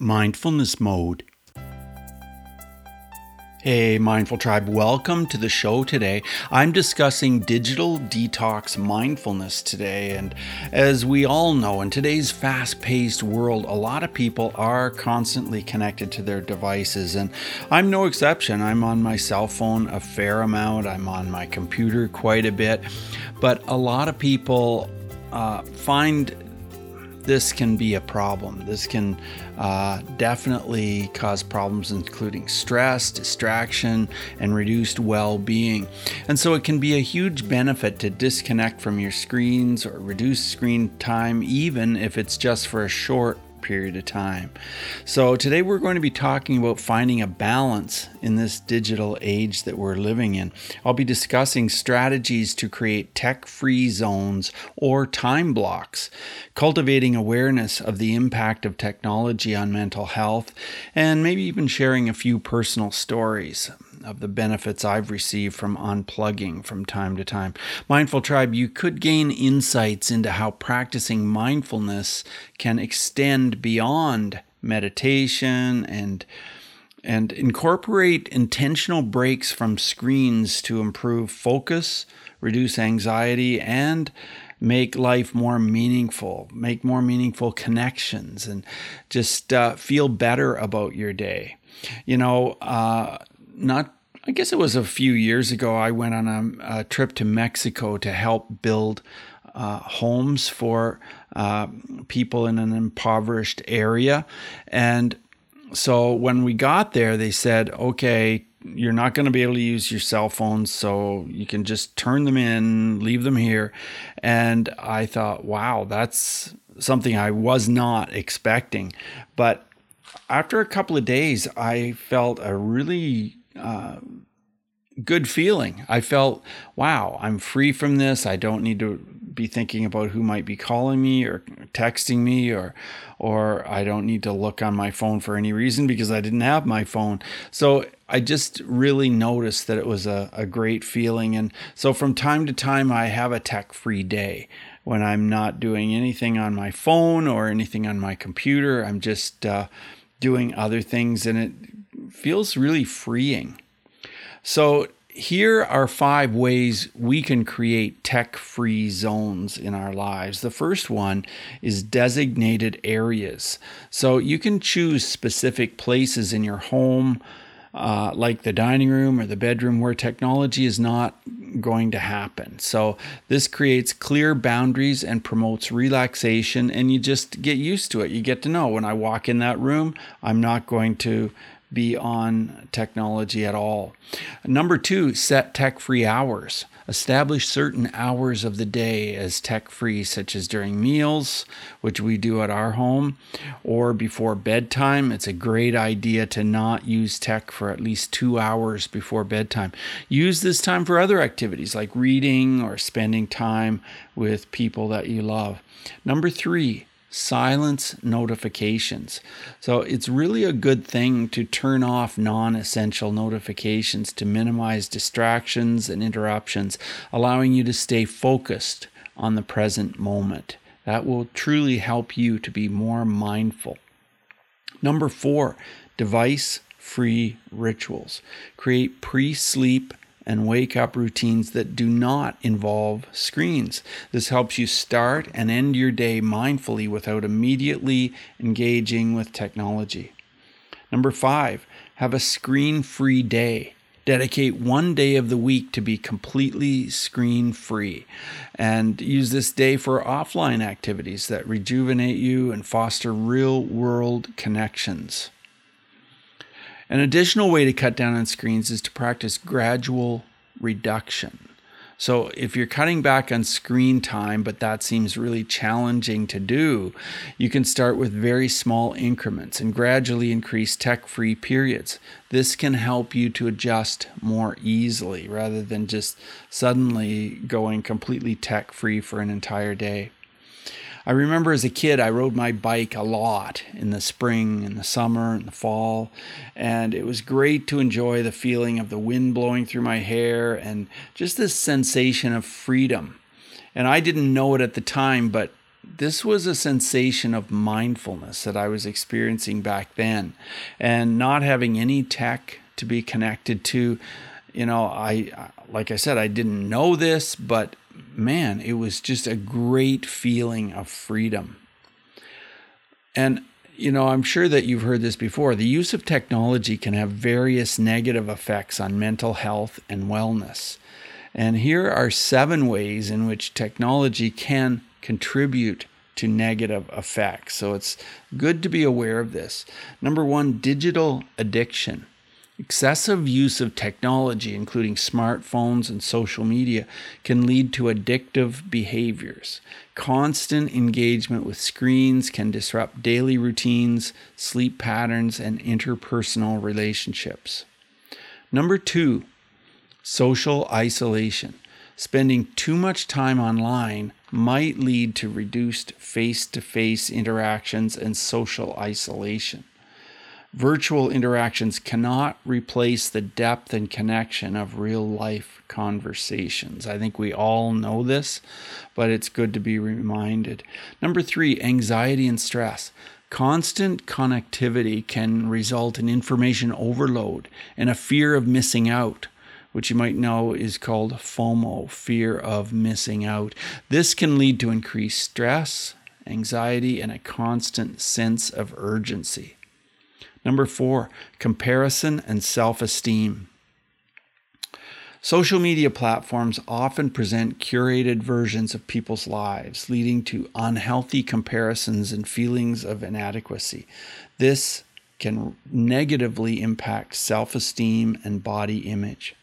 mindfulness mode. Hey, Mindful Tribe, welcome to the show today. I'm discussing digital detox mindfulness today. And as we all know, in today's fast paced world, a lot of people are constantly connected to their devices. And I'm no exception. I'm on my cell phone a fair amount, I'm on my computer quite a bit. But a lot of people uh, find this can be a problem. This can uh, definitely cause problems, including stress, distraction, and reduced well being. And so it can be a huge benefit to disconnect from your screens or reduce screen time, even if it's just for a short period of time. So, today we're going to be talking about finding a balance in this digital age that we're living in. I'll be discussing strategies to create tech free zones or time blocks, cultivating awareness of the impact of technology on mental health, and maybe even sharing a few personal stories of the benefits I've received from unplugging from time to time. Mindful Tribe, you could gain insights into how practicing mindfulness can extend beyond meditation and and incorporate intentional breaks from screens to improve focus, reduce anxiety, and make life more meaningful, make more meaningful connections, and just uh, feel better about your day. You know, uh, not I guess it was a few years ago. I went on a, a trip to Mexico to help build uh, homes for uh, people in an impoverished area, and so when we got there, they said, "Okay, you're not going to be able to use your cell phones, so you can just turn them in, leave them here." And I thought, "Wow, that's something I was not expecting," but after a couple of days, I felt a really uh, good feeling. I felt, wow, I'm free from this. I don't need to be thinking about who might be calling me or texting me or or I don't need to look on my phone for any reason because I didn't have my phone. So I just really noticed that it was a, a great feeling. And so from time to time I have a tech free day when I'm not doing anything on my phone or anything on my computer. I'm just uh, doing other things and it feels really freeing. So, here are five ways we can create tech free zones in our lives. The first one is designated areas. So, you can choose specific places in your home. Uh, like the dining room or the bedroom where technology is not going to happen. So, this creates clear boundaries and promotes relaxation, and you just get used to it. You get to know when I walk in that room, I'm not going to be on technology at all. Number two, set tech free hours. Establish certain hours of the day as tech free, such as during meals, which we do at our home, or before bedtime. It's a great idea to not use tech for at least two hours before bedtime. Use this time for other activities like reading or spending time with people that you love. Number three, silence notifications. So it's really a good thing to turn off non essential notifications to minimize distractions and interruptions, allowing you to stay focused on the present moment. That will truly help you to be more mindful. Number four, device free rituals. Create pre sleep and wake up routines that do not involve screens. This helps you start and end your day mindfully without immediately engaging with technology. Number five, have a screen free day. Dedicate one day of the week to be completely screen free and use this day for offline activities that rejuvenate you and foster real world connections. An additional way to cut down on screens is to practice gradual reduction. So, if you're cutting back on screen time, but that seems really challenging to do, you can start with very small increments and gradually increase tech free periods. This can help you to adjust more easily rather than just suddenly going completely tech free for an entire day. I remember as a kid, I rode my bike a lot in the spring and the summer and the fall. And it was great to enjoy the feeling of the wind blowing through my hair and just this sensation of freedom. And I didn't know it at the time, but this was a sensation of mindfulness that I was experiencing back then. And not having any tech to be connected to, you know, I, like I said, I didn't know this, but man, it was just a great feeling of freedom. And you know, I'm sure that you've heard this before. The use of technology can have various negative effects on mental health and wellness. And here are seven ways in which technology can contribute to negative effects. So it's good to be aware of this. Number one, digital addiction. Excessive use of technology, including smartphones and social media, can lead to addictive behaviors. Constant engagement with screens can disrupt daily routines, sleep patterns, and interpersonal relationships. Number two, social isolation. Spending too much time online might lead to reduced face to face interactions and social isolation. Virtual interactions cannot replace the depth and connection of real life conversations. I think we all know this, but it's good to be reminded. Number three, anxiety and stress. Constant connectivity can result in information overload and a fear of missing out which you might know is called FOMO, fear of missing out. This can lead to increased stress, anxiety, and a constant sense of urgency. Number four, comparison and self esteem. Social media platforms often present curated versions of people's lives, leading to unhealthy comparisons and feelings of inadequacy. This can negatively impact self esteem and body image.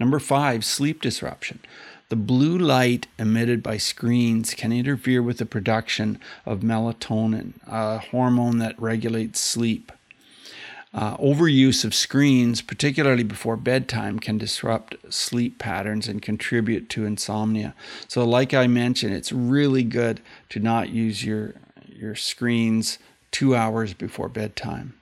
Number five, sleep disruption. The blue light emitted by screens can interfere with the production of melatonin, a hormone that regulates sleep. Uh, overuse of screens, particularly before bedtime, can disrupt sleep patterns and contribute to insomnia. So, like I mentioned, it's really good to not use your your screens two hours before bedtime.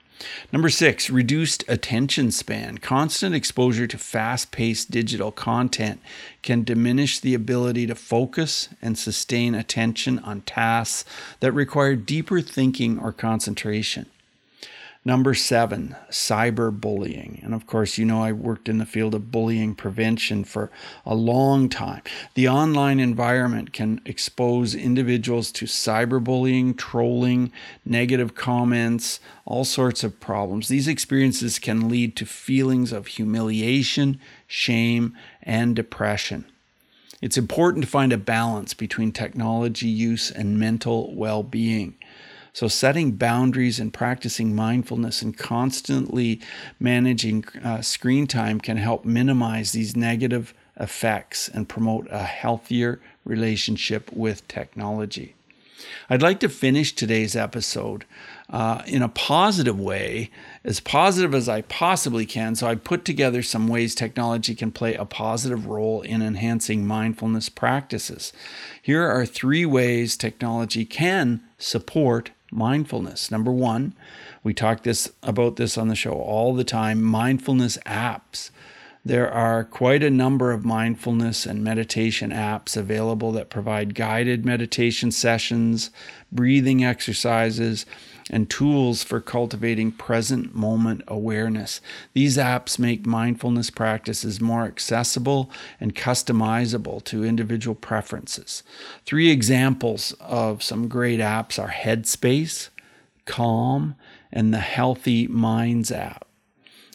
Number six, reduced attention span. Constant exposure to fast paced digital content can diminish the ability to focus and sustain attention on tasks that require deeper thinking or concentration. Number seven, cyberbullying. And of course, you know, I worked in the field of bullying prevention for a long time. The online environment can expose individuals to cyberbullying, trolling, negative comments, all sorts of problems. These experiences can lead to feelings of humiliation, shame, and depression. It's important to find a balance between technology use and mental well being. So, setting boundaries and practicing mindfulness and constantly managing uh, screen time can help minimize these negative effects and promote a healthier relationship with technology. I'd like to finish today's episode uh, in a positive way, as positive as I possibly can. So, I put together some ways technology can play a positive role in enhancing mindfulness practices. Here are three ways technology can support mindfulness. Number one, we talk this about this on the show all the time. Mindfulness apps. There are quite a number of mindfulness and meditation apps available that provide guided meditation sessions, breathing exercises, and tools for cultivating present moment awareness. These apps make mindfulness practices more accessible and customizable to individual preferences. Three examples of some great apps are Headspace, Calm, and the Healthy Minds app.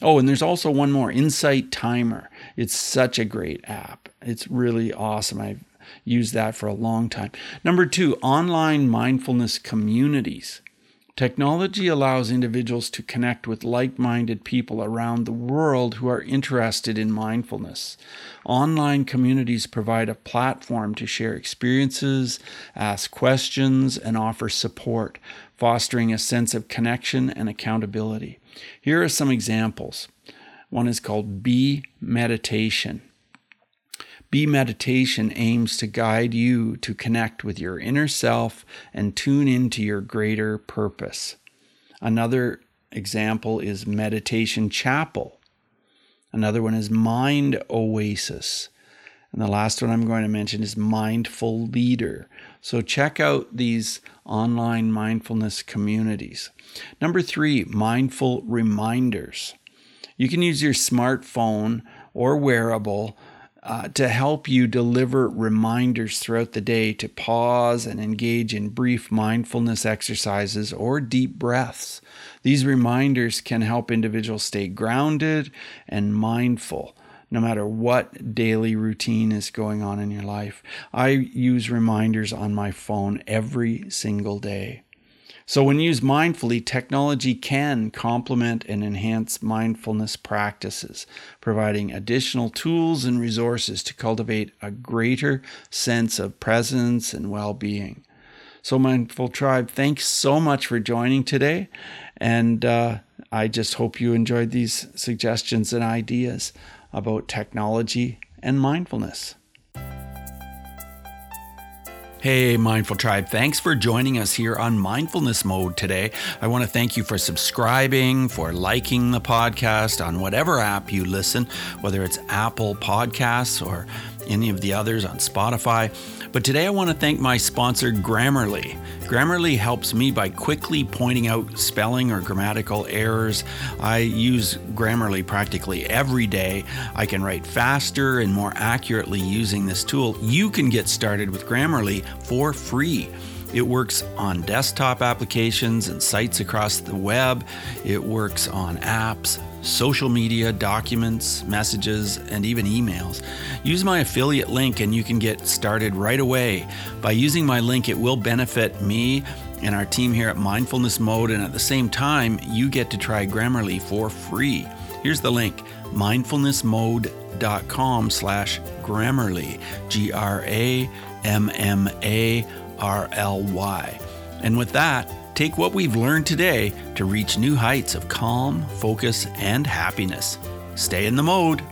Oh, and there's also one more, Insight Timer. It's such a great app. It's really awesome. I've used that for a long time. Number two, online mindfulness communities. Technology allows individuals to connect with like minded people around the world who are interested in mindfulness. Online communities provide a platform to share experiences, ask questions, and offer support, fostering a sense of connection and accountability. Here are some examples. One is called Be Meditation. Be Meditation aims to guide you to connect with your inner self and tune into your greater purpose. Another example is Meditation Chapel. Another one is Mind Oasis. And the last one I'm going to mention is Mindful Leader. So check out these online mindfulness communities. Number three, mindful reminders. You can use your smartphone or wearable uh, to help you deliver reminders throughout the day to pause and engage in brief mindfulness exercises or deep breaths. These reminders can help individuals stay grounded and mindful no matter what daily routine is going on in your life. I use reminders on my phone every single day. So, when used mindfully, technology can complement and enhance mindfulness practices, providing additional tools and resources to cultivate a greater sense of presence and well being. So, Mindful Tribe, thanks so much for joining today. And uh, I just hope you enjoyed these suggestions and ideas about technology and mindfulness. Hey, Mindful Tribe, thanks for joining us here on Mindfulness Mode today. I want to thank you for subscribing, for liking the podcast on whatever app you listen, whether it's Apple Podcasts or any of the others on Spotify. But today I want to thank my sponsor, Grammarly. Grammarly helps me by quickly pointing out spelling or grammatical errors. I use Grammarly practically every day. I can write faster and more accurately using this tool. You can get started with Grammarly for free. It works on desktop applications and sites across the web. It works on apps, social media, documents, messages, and even emails. Use my affiliate link and you can get started right away. By using my link, it will benefit me and our team here at Mindfulness Mode, and at the same time, you get to try Grammarly for free. Here's the link mindfulnessmode.com slash Grammarly, G R A M M A R L Y. And with that, take what we've learned today to reach new heights of calm, focus, and happiness. Stay in the mode.